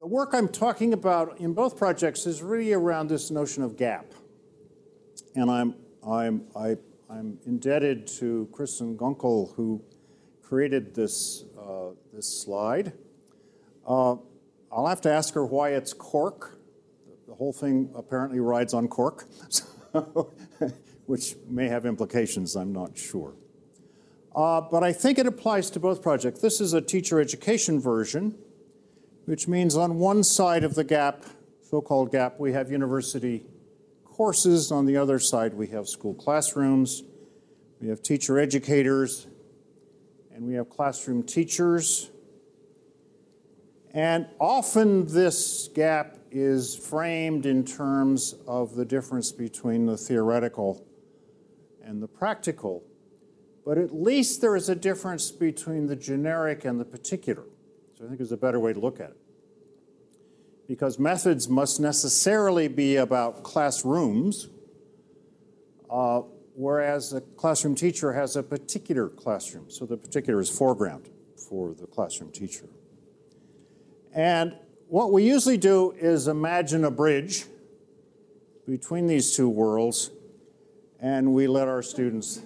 The work I'm talking about in both projects is really around this notion of gap. And I'm, I'm, I, I'm indebted to Kristin Gunckel, who created this, uh, this slide. Uh, I'll have to ask her why it's cork. The whole thing apparently rides on cork, which may have implications, I'm not sure. Uh, but I think it applies to both projects. This is a teacher education version which means on one side of the gap, so-called gap, we have university courses. On the other side, we have school classrooms. We have teacher educators, and we have classroom teachers. And often this gap is framed in terms of the difference between the theoretical and the practical. But at least there is a difference between the generic and the particular. I think is a better way to look at it because methods must necessarily be about classrooms, uh, whereas a classroom teacher has a particular classroom. So the particular is foreground for the classroom teacher. And what we usually do is imagine a bridge between these two worlds, and we let our students.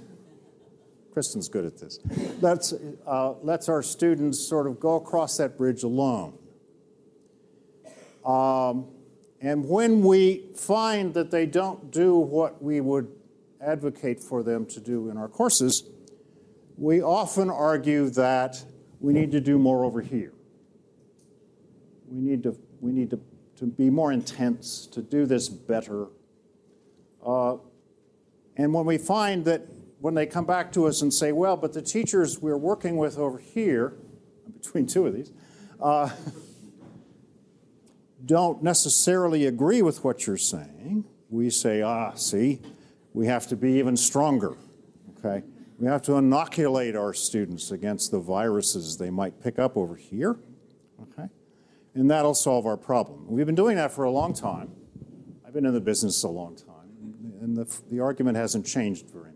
Kristen's good at this. Let's, uh, lets our students sort of go across that bridge alone. Um, and when we find that they don't do what we would advocate for them to do in our courses, we often argue that we need to do more over here. We need to, we need to, to be more intense, to do this better. Uh, and when we find that when they come back to us and say, well, but the teachers we're working with over here, between two of these, uh, don't necessarily agree with what you're saying, we say, ah, see, we have to be even stronger, okay? We have to inoculate our students against the viruses they might pick up over here, okay? And that'll solve our problem. We've been doing that for a long time. I've been in the business a long time, and the, the argument hasn't changed very much.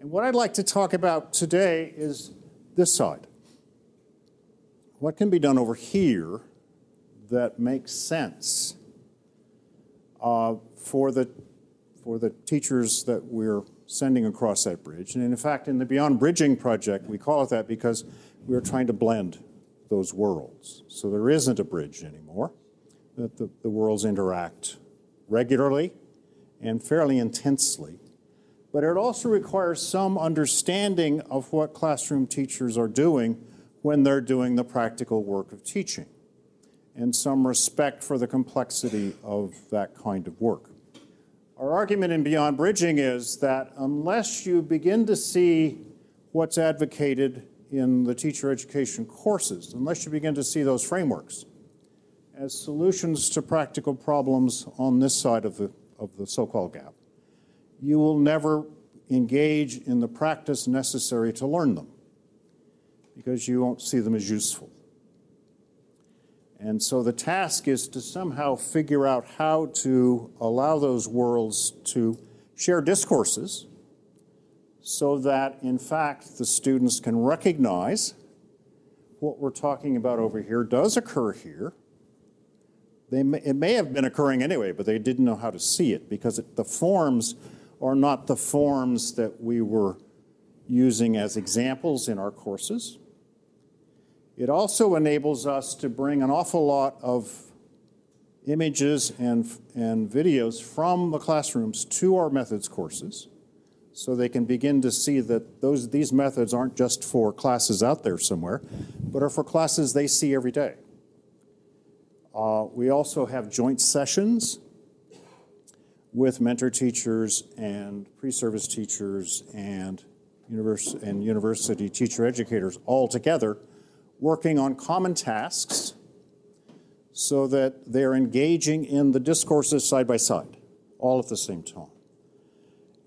And what I'd like to talk about today is this side. What can be done over here that makes sense uh, for the for the teachers that we're sending across that bridge. And in fact, in the Beyond Bridging project, we call it that because we're trying to blend those worlds. So there isn't a bridge anymore, that the, the worlds interact regularly and fairly intensely. But it also requires some understanding of what classroom teachers are doing when they're doing the practical work of teaching and some respect for the complexity of that kind of work. Our argument in Beyond Bridging is that unless you begin to see what's advocated in the teacher education courses, unless you begin to see those frameworks as solutions to practical problems on this side of the, of the so called gap, you will never engage in the practice necessary to learn them because you won't see them as useful. And so the task is to somehow figure out how to allow those worlds to share discourses so that, in fact, the students can recognize what we're talking about over here does occur here. May, it may have been occurring anyway, but they didn't know how to see it because it, the forms are not the forms that we were using as examples in our courses. It also enables us to bring an awful lot of images and, and videos from the classrooms to our methods courses so they can begin to see that those, these methods aren't just for classes out there somewhere, but are for classes they see every day. Uh, we also have joint sessions with mentor teachers and pre-service teachers and, and university teacher educators all together working on common tasks so that they're engaging in the discourses side by side, all at the same time.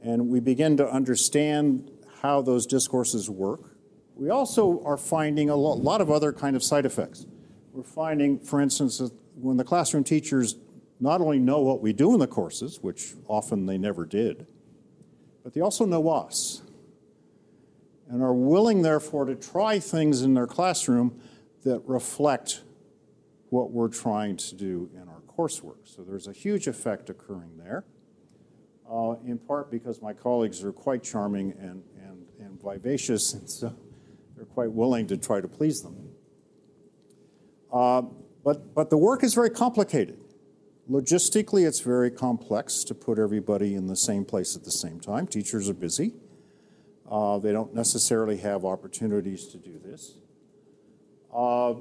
And we begin to understand how those discourses work. We also are finding a lot of other kind of side effects. We're finding, for instance, that when the classroom teachers not only know what we do in the courses, which often they never did, but they also know us and are willing, therefore, to try things in their classroom that reflect what we're trying to do in our coursework. So there's a huge effect occurring there, uh, in part because my colleagues are quite charming and, and, and vivacious, and so they're quite willing to try to please them. Uh, but, but the work is very complicated. Logistically, it's very complex to put everybody in the same place at the same time. Teachers are busy. Uh, they don't necessarily have opportunities to do this. Uh,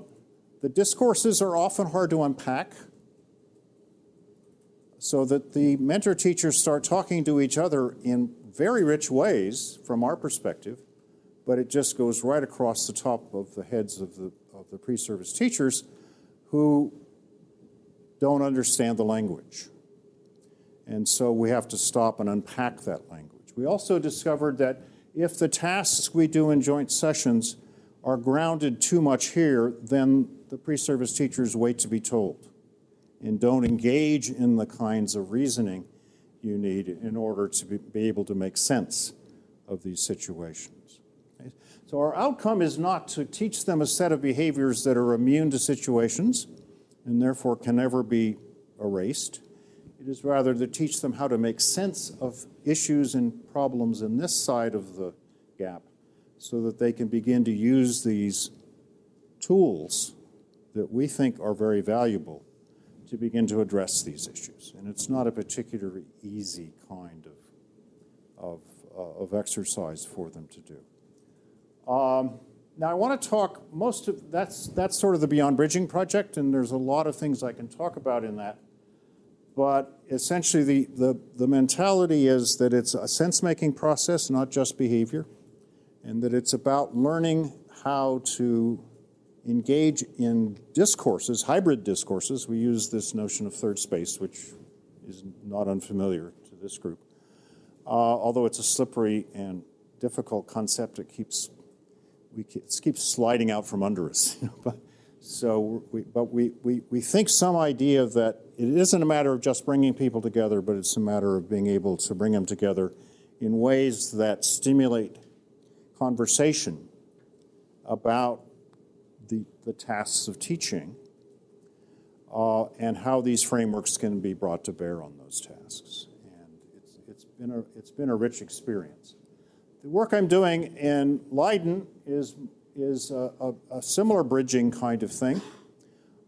the discourses are often hard to unpack so that the mentor teachers start talking to each other in very rich ways from our perspective, but it just goes right across the top of the heads of the, of the pre service teachers who don't understand the language. And so we have to stop and unpack that language. We also discovered that if the tasks we do in joint sessions are grounded too much here, then the pre service teachers wait to be told and don't engage in the kinds of reasoning you need in order to be, able to make sense of these situations. So, our outcome is not to teach them a set of behaviors that are immune to situations and therefore can never be erased. It is rather to teach them how to make sense of issues and problems in this side of the gap so that they can begin to use these tools that we think are very valuable to begin to address these issues. And it's not a particularly easy kind of, of, uh, of exercise for them to do. Um, now, I want to talk most of that's that's sort of the Beyond Bridging project, and there's a lot of things I can talk about in that. But essentially, the, the, the mentality is that it's a sense making process, not just behavior, and that it's about learning how to engage in discourses, hybrid discourses. We use this notion of third space, which is not unfamiliar to this group. Uh, although it's a slippery and difficult concept, it keeps we keeps sliding out from under us. but, so, we, but we, we, we think some idea that it isn't a matter of just bringing people together, but it's a matter of being able to bring them together in ways that stimulate conversation about the, the tasks of teaching uh, and how these frameworks can be brought to bear on those tasks. And it's, it's, been a, it's been a rich experience. The work I'm doing in Leiden is, is a, a, a similar bridging kind of thing,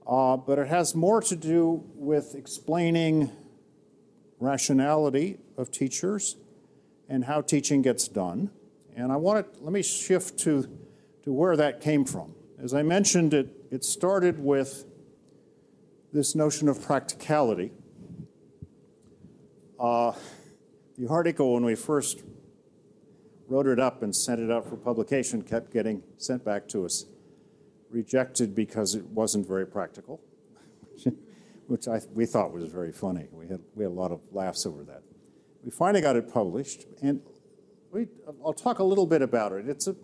uh, but it has more to do with explaining rationality of teachers and how teaching gets done. And I want to let me shift to, to where that came from. As I mentioned, it, it started with this notion of practicality. Uh, the article, when we first wrote it up and sent it out for publication, kept getting sent back to us, rejected because it wasn't very practical, which I, we thought was very funny. We had, we had a lot of laughs over that. We finally got it published, and we, I'll talk a little bit about it. It's a,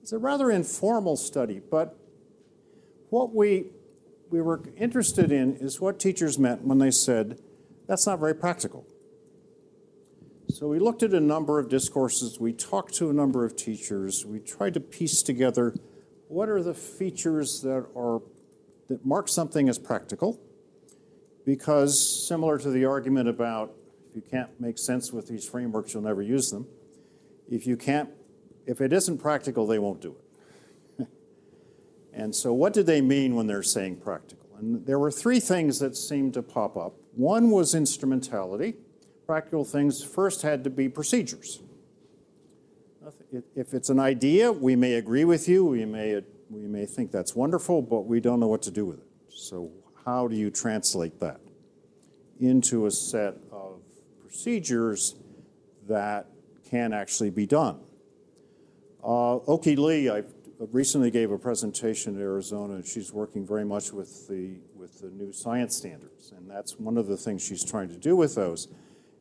it's a rather informal study, but what we, we were interested in is what teachers meant when they said, that's not very practical. So we looked at a number of discourses, we talked to a number of teachers, we tried to piece together what are the features that are that mark something as practical because similar to the argument about if you can't make sense with these frameworks you'll never use them if you can't if it isn't practical they won't do it. And so what did they mean when they're saying practical? And there were three things that seemed to pop up. One was instrumentality practical things first had to be procedures. If it's an idea, we may agree with you, we may, we may think that's wonderful, but we don't know what to do with it. So, how do you translate that into a set of procedures that can actually be done? Uh, Okhee Lee, I recently gave a presentation in Arizona, and she's working very much with the, with the new science standards. And that's one of the things she's trying to do with those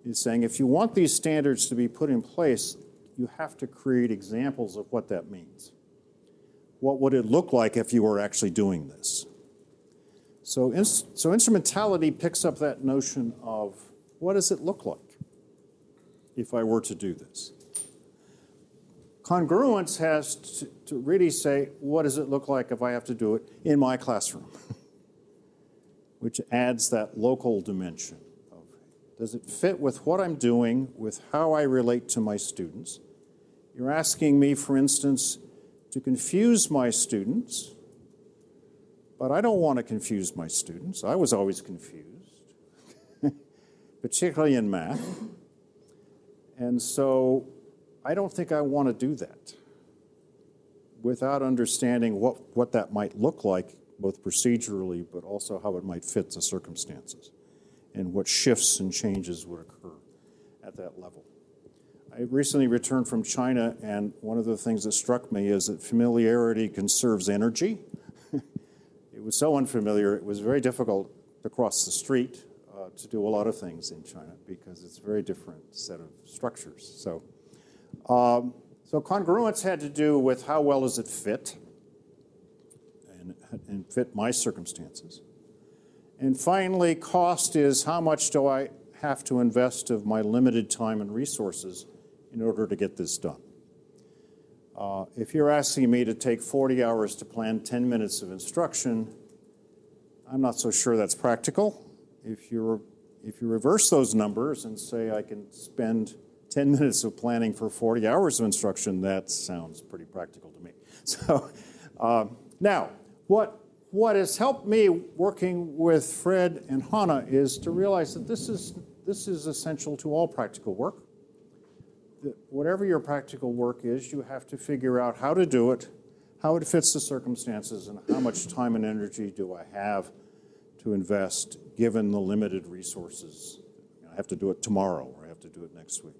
is saying if you want these standards to be put in place, you have to create examples of what that means. What would it look like if you were actually doing this? So, so instrumentality picks up that notion of what does it look like if I were to do this? Congruence has to, to really say, what does it look like if I have to do it in my classroom? which adds that local dimension. Does it fit with what I'm doing, with how I relate to my students? You're asking me, for instance, to confuse my students, but I don't want to confuse my students. I was always confused, particularly in math. And so I don't think I want to do that without understanding what, what that might look like, both procedurally, but also how it might fit the circumstances and what shifts and changes would occur at that level. I recently returned from China, and one of the things that struck me is that familiarity conserves energy. it was so unfamiliar, it was very difficult to cross the street uh, to do a lot of things in China because it's a very different set of structures. So, um, so congruence had to do with how well does it fit and, and fit my circumstances. And finally, cost is how much do I have to invest of my limited time and resources in order to get this done. Uh, if you're asking me to take 40 hours to plan 10 minutes of instruction, I'm not so sure that's practical. If, you if you reverse those numbers and say I can spend 10 minutes of planning for 40 hours of instruction, that sounds pretty practical to me. So, uh, now, what, what has helped me working with Fred and Hannah is to realize that this is, this is essential to all practical work. That whatever your practical work is, you have to figure out how to do it, how it fits the circumstances, and how much time and energy do I have to invest given the limited resources. I have to do it tomorrow or I have to do it next week.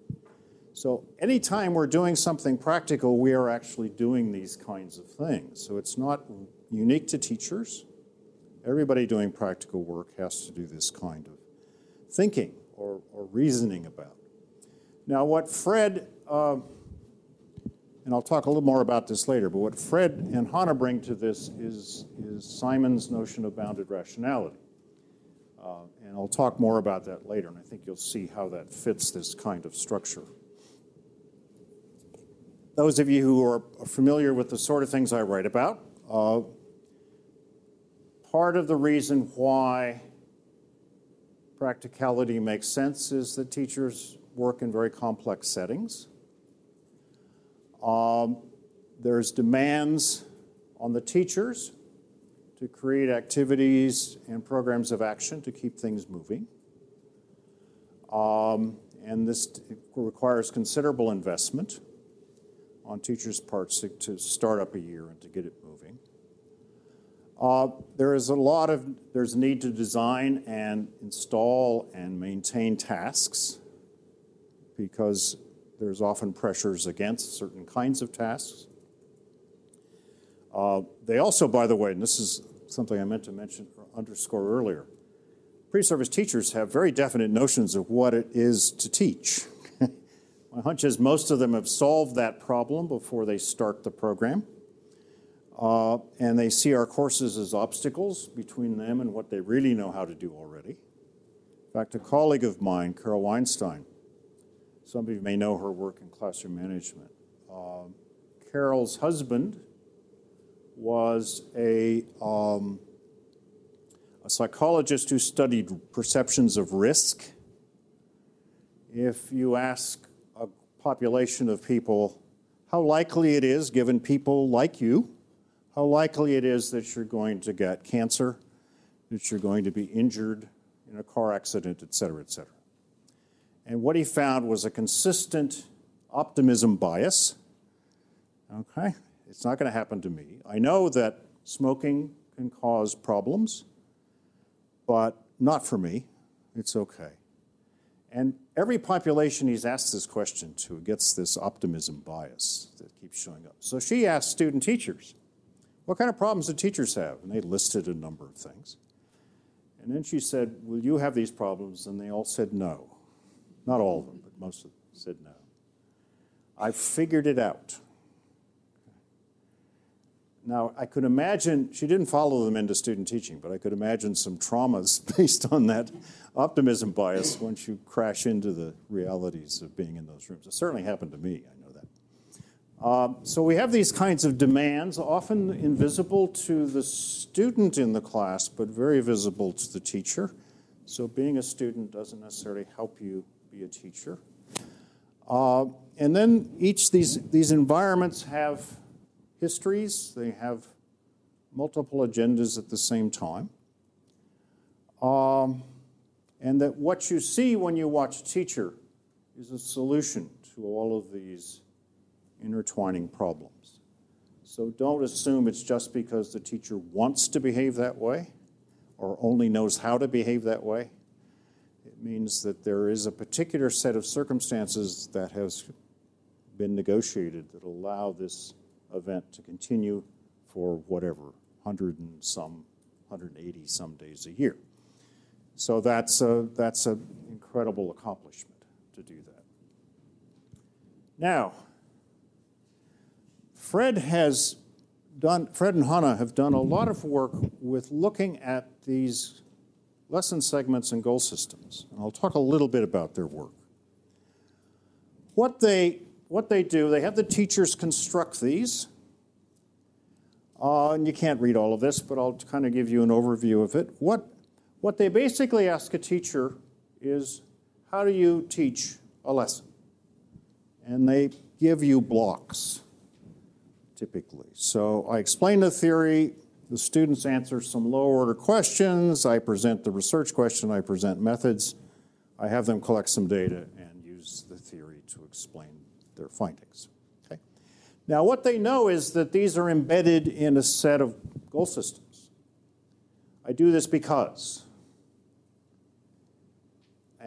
So, anytime we're doing something practical, we are actually doing these kinds of things. So, it's not unique to teachers. Everybody doing practical work has to do this kind of thinking or, or reasoning about. Now, what Fred, uh, and I'll talk a little more about this later, but what Fred and Hannah bring to this is, is Simon's notion of bounded rationality. Uh, and I'll talk more about that later, and I think you'll see how that fits this kind of structure. Those of you who are familiar with the sort of things I write about, uh, part of the reason why practicality makes sense is that teachers work in very complex settings. Um, there's demands on the teachers to create activities and programs of action to keep things moving. Um, and this requires considerable investment on teachers' parts to, to start up a year and to get it moving. Uh, there is a lot of, there's a need to design and install and maintain tasks because there's often pressures against certain kinds of tasks. Uh, they also, by the way, and this is something I meant to mention or underscore earlier, pre-service teachers have very definite notions of what it is to teach. My hunch is most of them have solved that problem before they start the program. Uh, and they see our courses as obstacles between them and what they really know how to do already. In fact, a colleague of mine, Carol Weinstein, some of you may know her work in classroom management. Uh, Carol's husband was a, um, a psychologist who studied perceptions of risk. If you ask a population of people how likely it is, given people like you, how likely it is that you're going to get cancer, that you're going to be injured in a car accident, et cetera, et cetera. And what he found was a consistent optimism bias. Okay, it's not going to happen to me. I know that smoking can cause problems, but not for me. It's okay. And every population he's asked this question to gets this optimism bias that keeps showing up. So she asked student teachers, What kind of problems do teachers have? And they listed a number of things. And then she said, Will you have these problems? And they all said no. Not all of them, but most of them said no. I figured it out. Now, I could imagine, she didn't follow them into student teaching, but I could imagine some traumas based on that optimism bias once you crash into the realities of being in those rooms. It certainly happened to me, Um, so we have these kinds of demands, often invisible to the student in the class, but very visible to the teacher. So being a student doesn't necessarily help you be a teacher. Uh, and then each these these environments have histories. They have multiple agendas at the same time. Um, and that what you see when you watch a teacher is a solution to all of these intertwining problems. So don't assume it's just because the teacher wants to behave that way or only knows how to behave that way. It means that there is a particular set of circumstances that has been negotiated that allow this event to continue for whatever, 100 and some, 180 some days a year. So that's a, that's an incredible accomplishment to do that. Now, Fred has done, Fred and Hannah have done a lot of work with looking at these lesson segments and goal systems. And I'll talk a little bit about their work. What they, what they do, they have the teachers construct these. Uh, and you can't read all of this, but I'll kind of give you an overview of it. What, what they basically ask a teacher is how do you teach a lesson? And they give you blocks typically. So I explain the theory, the students answer some lower order questions, I present the research question, I present methods, I have them collect some data and use the theory to explain their findings. Okay? Now, what they know is that these are embedded in a set of goal systems. I do this because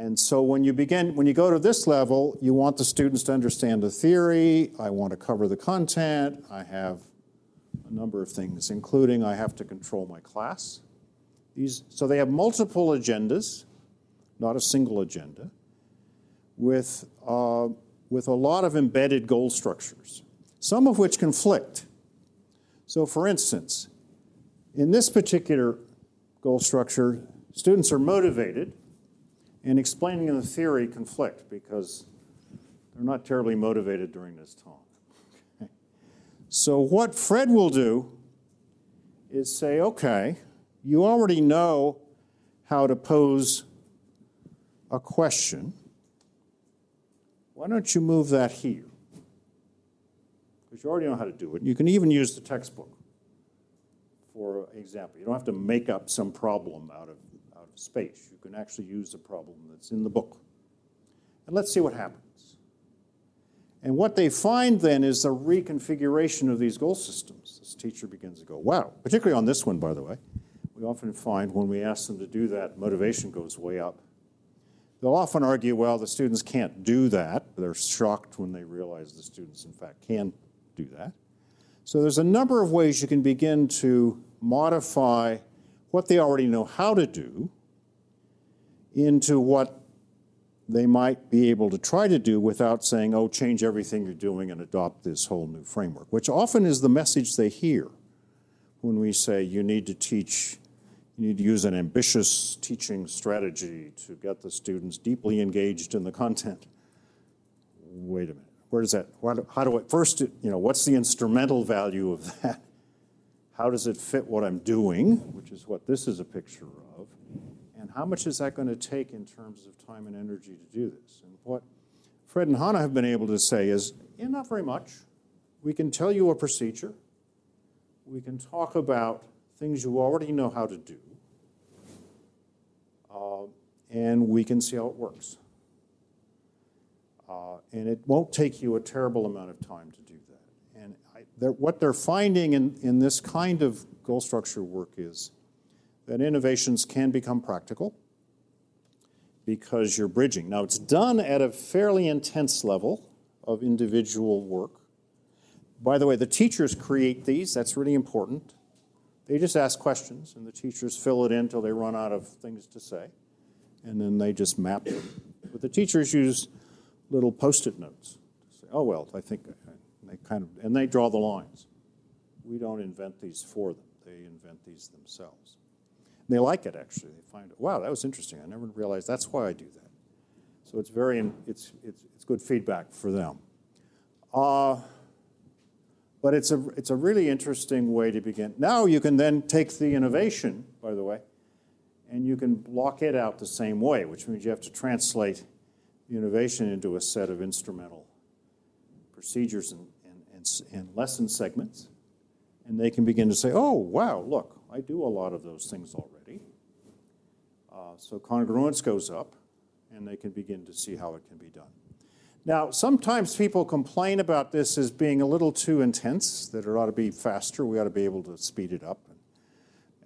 and so when you begin, when you go to this level, you want the students to understand the theory. I want to cover the content. I have a number of things, including I have to control my class. These, so they have multiple agendas, not a single agenda, with, uh, with a lot of embedded goal structures, some of which conflict. So for instance, in this particular goal structure, students are motivated and explaining the theory conflict because they're not terribly motivated during this talk. So, what Fred will do is say, okay, you already know how to pose a question. Why don't you move that here? Because you already know how to do it. You can even use the textbook for example. You don't have to make up some problem out of space. You can actually use the problem that's in the book. And let's see what happens. And what they find then is the reconfiguration of these goal systems. This teacher begins to go, wow, particularly on this one, by the way. We often find when we ask them to do that, motivation goes way up. They'll often argue, well, the students can't do that. They're shocked when they realize the students, in fact, can do that. So there's a number of ways you can begin to modify what they already know how to do into what they might be able to try to do without saying, oh, change everything you're doing and adopt this whole new framework, which often is the message they hear when we say you need to teach, you need to use an ambitious teaching strategy to get the students deeply engaged in the content. Wait a minute, where does that, how do I, first, you know, what's the instrumental value of that? How does it fit what I'm doing, which is what this is a picture of? And how much is that going to take in terms of time and energy to do this? And what Fred and Hannah have been able to say is, yeah, not very much. We can tell you a procedure. We can talk about things you already know how to do. Uh, and we can see how it works. Uh, and it won't take you a terrible amount of time to do that. And I, they're, what they're finding in, in this kind of goal structure work is that innovations can become practical because you're bridging. Now, it's done at a fairly intense level of individual work. By the way, the teachers create these, that's really important. They just ask questions, and the teachers fill it in until they run out of things to say, and then they just map them. But the teachers use little post it notes to say, oh, well, I think they kind of, and they draw the lines. We don't invent these for them, they invent these themselves. They like it actually. They find, it. wow, that was interesting. I never realized that's why I do that. So it's very, it's, it's, it's good feedback for them. Uh, But it's a, it's a really interesting way to begin. Now you can then take the innovation, by the way, and you can block it out the same way, which means you have to translate the innovation into a set of instrumental procedures and, and, and, and lesson segments. And they can begin to say, oh, wow, look, I do a lot of those things already. So congruence goes up, and they can begin to see how it can be done. Now, sometimes people complain about this as being a little too intense, that it ought to be faster, we ought to be able to speed it up.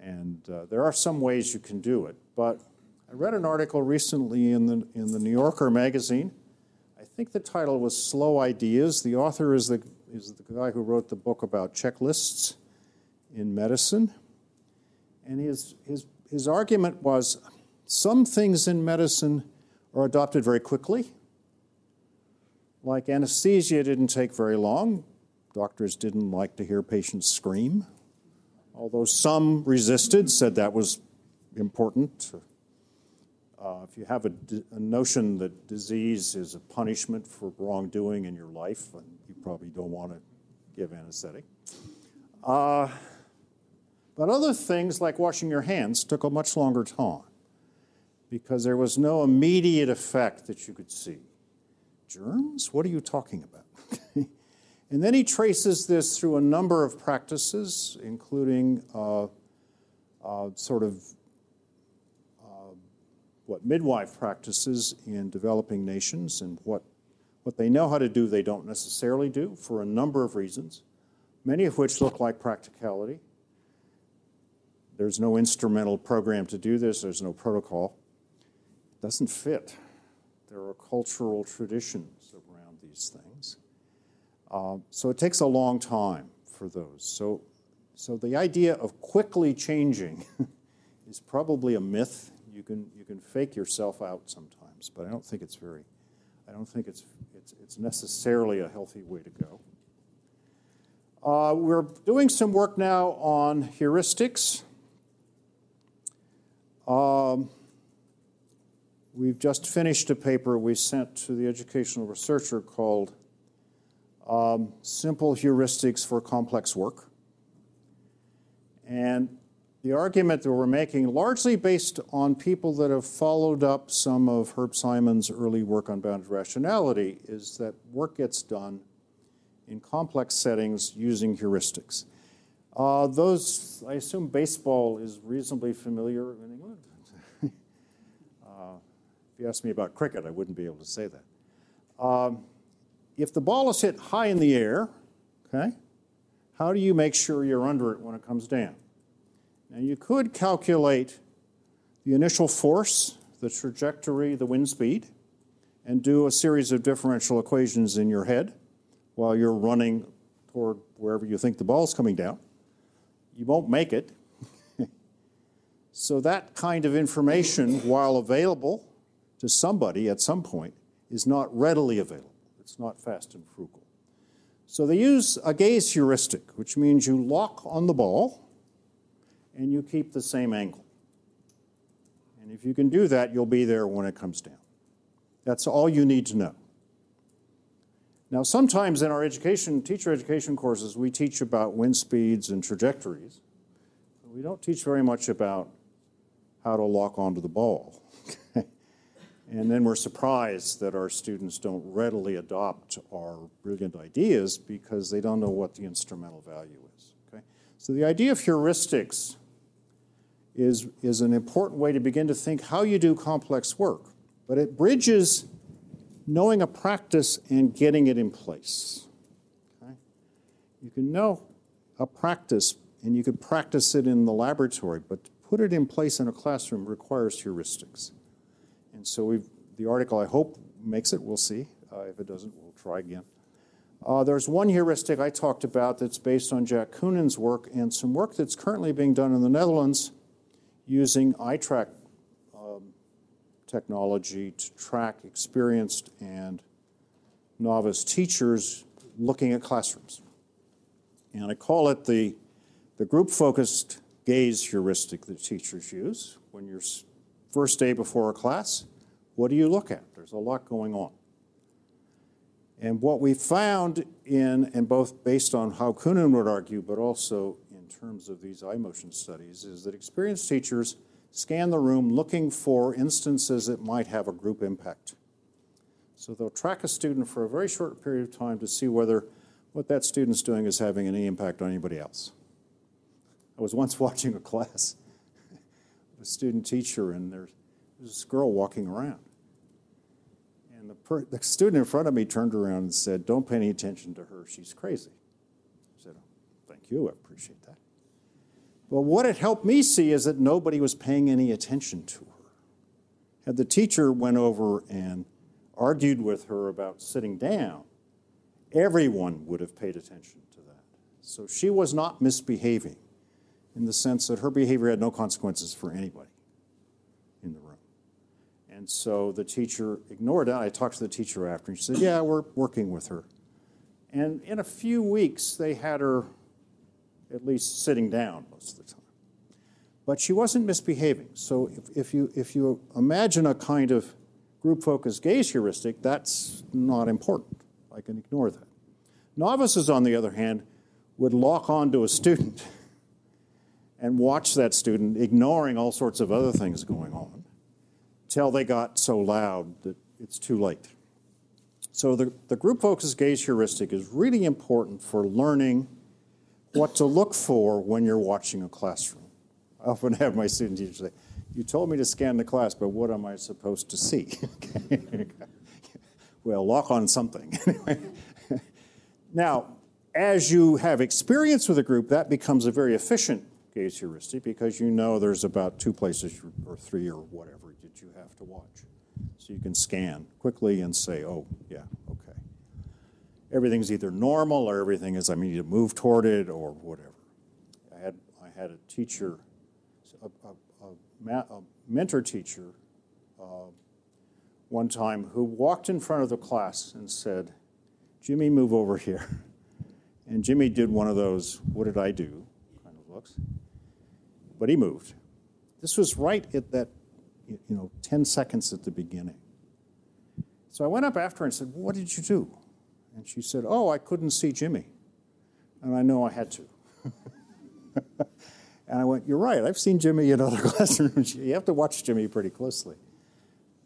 And uh, there are some ways you can do it. But I read an article recently in the, in the New Yorker magazine. I think the title was Slow Ideas. The author is the, is the guy who wrote the book about checklists in medicine. And his, his, his argument was some things in medicine are adopted very quickly like anesthesia didn't take very long. Doctors didn't like to hear patients scream, although some resisted, said that was important. Uh, if you have a, a, notion that disease is a punishment for wrongdoing in your life, you probably don't want to give anesthetic. Uh, but other things like washing your hands took a much longer time because there was no immediate effect that you could see. Germs? What are you talking about? and then he traces this through a number of practices, including uh, uh, sort of uh, what midwife practices in developing nations and what, what they know how to do, they don't necessarily do for a number of reasons, many of which look like practicality. There's no instrumental program to do this, there's no protocol. Doesn't fit there are cultural traditions around these things. Uh, so it takes a long time for those. So, so the idea of quickly changing is probably a myth. You can, you can fake yourself out sometimes, but I don't think it's very, I don't think it's, it's, it's necessarily a healthy way to go. Uh, we're doing some work now on heuristics. Um, We've just finished a paper we sent to the educational researcher called um, Simple Heuristics for Complex Work. And the argument that we're making, largely based on people that have followed up some of Herb Simon's early work on bounded rationality, is that work gets done in complex settings using heuristics. Uh, those, I assume baseball is reasonably familiar in England. You asked me about cricket, I wouldn't be able to say that. Um, if the ball is hit high in the air, okay, how do you make sure you're under it when it comes down? Now, you could calculate the initial force, the trajectory, the wind speed, and do a series of differential equations in your head while you're running toward wherever you think the ball is coming down. You won't make it. so, that kind of information, while available, to somebody at some point is not readily available. It's not fast and frugal. So they use a gaze heuristic, which means you lock on the ball and you keep the same angle. And if you can do that, you'll be there when it comes down. That's all you need to know. Now, sometimes in our education, teacher education courses, we teach about wind speeds and trajectories. We don't teach very much about how to lock onto the ball. And then we're surprised that our students don't readily adopt our brilliant ideas because they don't know what the instrumental value is. Okay? So the idea of heuristics is, is an important way to begin to think how you do complex work, but it bridges knowing a practice and getting it in place. Okay? You can know a practice and you could practice it in the laboratory, but to put it in place in a classroom requires heuristics. And so we've, the article, I hope, makes it. We'll see. Uh, if it doesn't, we'll try again. Uh, there's one heuristic I talked about that's based on Jack Kounin's work and some work that's currently being done in the Netherlands using eye track um, technology to track experienced and novice teachers looking at classrooms. And I call it the, the group focused gaze heuristic that teachers use when you're First day before a class, what do you look at? There's a lot going on. And what we found in, and both based on how Kounin would argue, but also in terms of these eye motion studies, is that experienced teachers scan the room looking for instances that might have a group impact. So they'll track a student for a very short period of time to see whether what that student's doing is having any impact on anybody else. I was once watching a class, a student teacher, and there's this girl walking around. And the, per, the student in front of me turned around and said, Don't pay any attention to her, she's crazy. I said, oh, Thank you, I appreciate that. But what it helped me see is that nobody was paying any attention to her. Had the teacher went over and argued with her about sitting down, everyone would have paid attention to that. So she was not misbehaving in the sense that her behavior had no consequences for anybody. And so the teacher ignored it. I talked to the teacher after, and she said, Yeah, we're working with her. And in a few weeks, they had her at least sitting down most of the time. But she wasn't misbehaving. So if, if, you, if you imagine a kind of group focused gaze heuristic, that's not important. I can ignore that. Novices, on the other hand, would lock onto a student and watch that student, ignoring all sorts of other things going on, till they got so loud that it's too late. So the, the group focused gaze heuristic is really important for learning what to look for when you're watching a classroom. I often have my student teachers say, you told me to scan the class, but what am I supposed to see? well, lock on something. now, as you have experience with a group, that becomes a very efficient heuristic because you know there's about two places or three or whatever that you have to watch. So you can scan quickly and say, oh, yeah, okay. Everything's either normal or everything is I need to move toward it or whatever. I had, I had a teacher, a, a a mentor teacher uh, one time who walked in front of the class and said, Jimmy, move over here. And Jimmy did one of those, what did I do kind of looks. But he moved. This was right at that, you know, 10 seconds at the beginning. So I went up after her and said, What did you do? And she said, Oh, I couldn't see Jimmy. And I know I had to. And I went, You're right. I've seen Jimmy in other classrooms. you have to watch Jimmy pretty closely.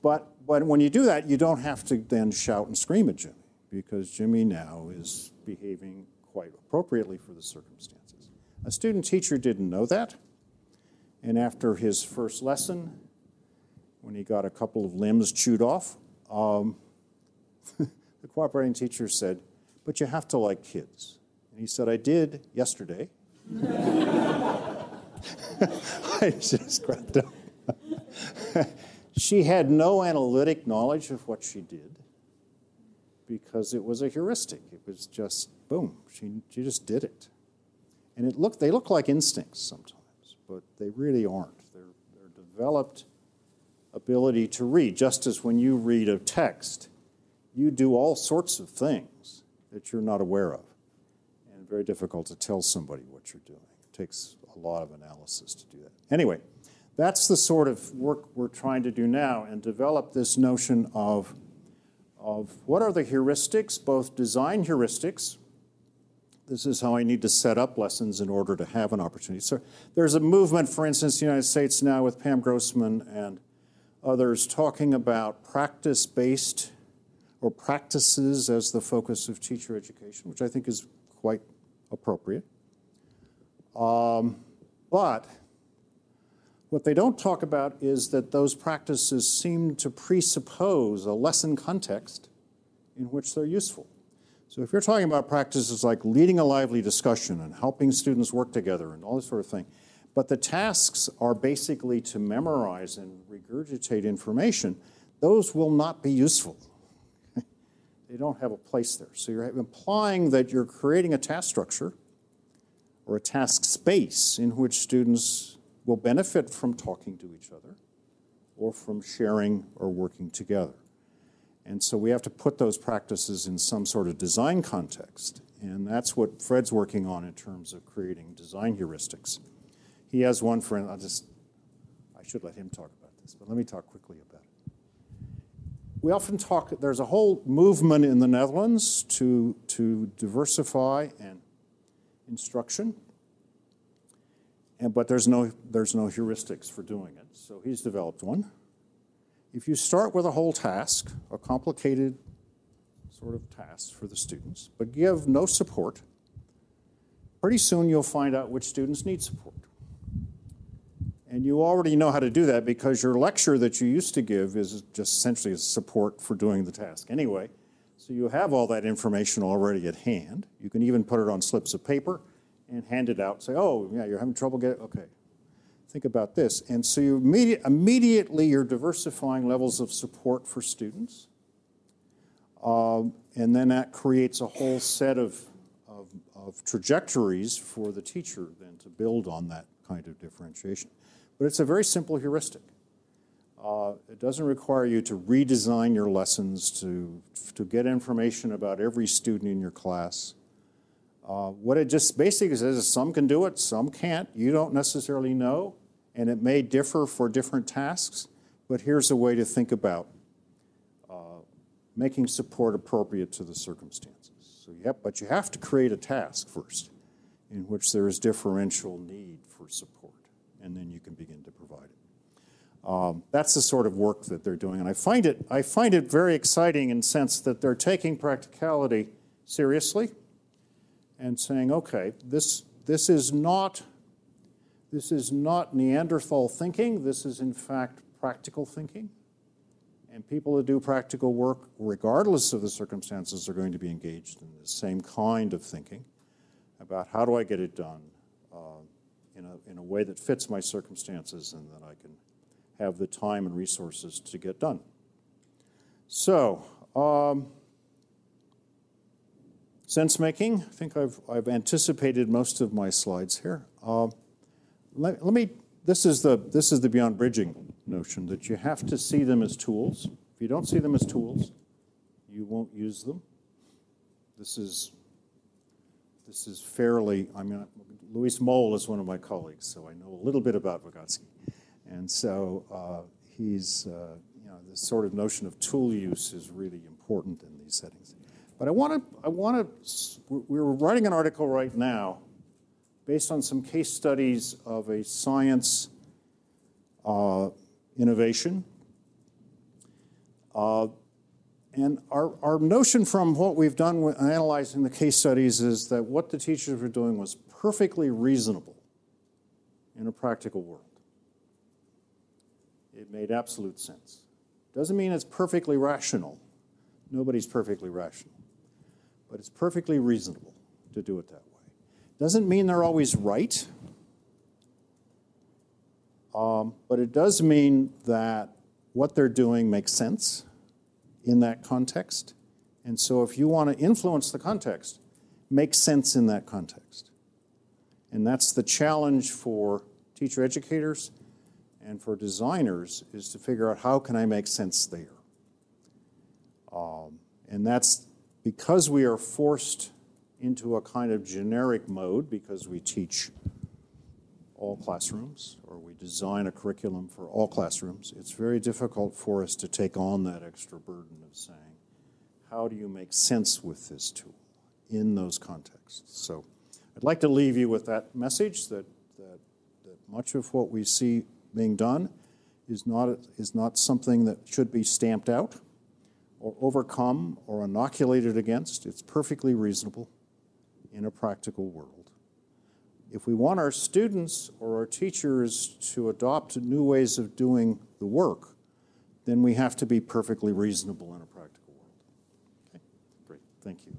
But, but when you do that, you don't have to then shout and scream at Jimmy because Jimmy now is behaving quite appropriately for the circumstances. A student teacher didn't know that. And after his first lesson, when he got a couple of limbs chewed off, um, the cooperating teacher said, But you have to like kids. And he said, I did yesterday. I just cracked up. she had no analytic knowledge of what she did because it was a heuristic. It was just boom. She, she just did it. And it looked, they look like instincts sometimes, but they really aren't. They're, they're developed ability to read, just as when you read a text, you do all sorts of things that you're not aware of. And very difficult to tell somebody what you're doing. It takes a lot of analysis to do that. Anyway, that's the sort of work we're trying to do now and develop this notion of, of what are the heuristics, both design heuristics. This is how I need to set up lessons in order to have an opportunity. So there's a movement, for instance, in the United States now with Pam Grossman and others talking about practice based or practices as the focus of teacher education, which I think is quite appropriate. Um, but what they don't talk about is that those practices seem to presuppose a lesson context in which they're useful. So if you're talking about practices like leading a lively discussion and helping students work together and all this sort of thing, but the tasks are basically to memorize and regurgitate information, those will not be useful. they don't have a place there. So you're implying that you're creating a task structure or a task space in which students will benefit from talking to each other or from sharing or working together. And so we have to put those practices in some sort of design context. And that's what Fred's working on in terms of creating design heuristics. He has one for, I'll just, I should let him talk about this, but let me talk quickly about it. we often talk, there's a whole movement in the Netherlands to, to diversify and instruction. And, but there's no, there's no heuristics for doing it. So he's developed one. If you start with a whole task, a complicated sort of task for the students, but give no support, pretty soon you'll find out which students need support. And you already know how to do that because your lecture that you used to give is just essentially a support for doing the task anyway. So you have all that information already at hand. You can even put it on slips of paper and hand it out. Say, oh, yeah, you're having trouble getting, okay. Think about this. And so you immediate, immediately you're diversifying levels of support for students. Um, and then that creates a whole set of, of, of trajectories for the teacher then to build on that kind of differentiation. But it's a very simple heuristic. Uh, it doesn't require you to redesign your lessons, to, to get information about every student in your class. Uh, what it just basically says is some can do it, some can't. You don't necessarily know, and it may differ for different tasks, but here's a way to think about uh, making support appropriate to the circumstances. So, yep, but you have to create a task first in which there is differential need for support and then you can begin to provide it. Um, that's the sort of work that they're doing, and I find it I find it very exciting in sense that they're taking practicality seriously and saying, okay, this this is not this is not Neanderthal thinking. This is in fact practical thinking. And people who do practical work, regardless of the circumstances, are going to be engaged in the same kind of thinking about how do I get it done, in a, in a way that fits my circumstances and that I can have the time and resources to get done. So, um, sense making, I think I've, I've anticipated most of my slides here. Uh, let, let, me, this is, the, this is the beyond bridging notion that you have to see them as tools. If you don't see them as tools, you won't use them. This is, this is fairly, I mean, Luis Moll is one of my colleagues, so I know a little bit about Vygotsky. And so uh, he's, uh, you know, this sort of notion of tool use is really important in these settings. But I want to, I want to, we're writing an article right now based on some case studies of a science uh, innovation. Uh, and our, our notion from what we've done with analyzing the case studies is that what the teachers were doing was perfectly reasonable in a practical world. It made absolute sense. Doesn't mean it's perfectly rational. Nobody's perfectly rational. But it's perfectly reasonable to do it that way. Doesn't mean they're always right. Um, but it does mean that what they're doing makes sense in that context. And so if you want to influence the context, make sense in that context. And that's the challenge for teacher educators and for designers is to figure out how can I make sense there. Um, and that's because we are forced into a kind of generic mode because we teach all classrooms or we design a curriculum for all classrooms, it's very difficult for us to take on that extra burden of saying, how do you make sense with this tool in those contexts? So I'd like to leave you with that message that, that, that much of what we see being done is not, is not something that should be stamped out or overcome or inoculated against. It's perfectly reasonable in a practical world. If we want our students or our teachers to adopt new ways of doing the work, then we have to be perfectly reasonable in a practical world. Okay, great, thank you.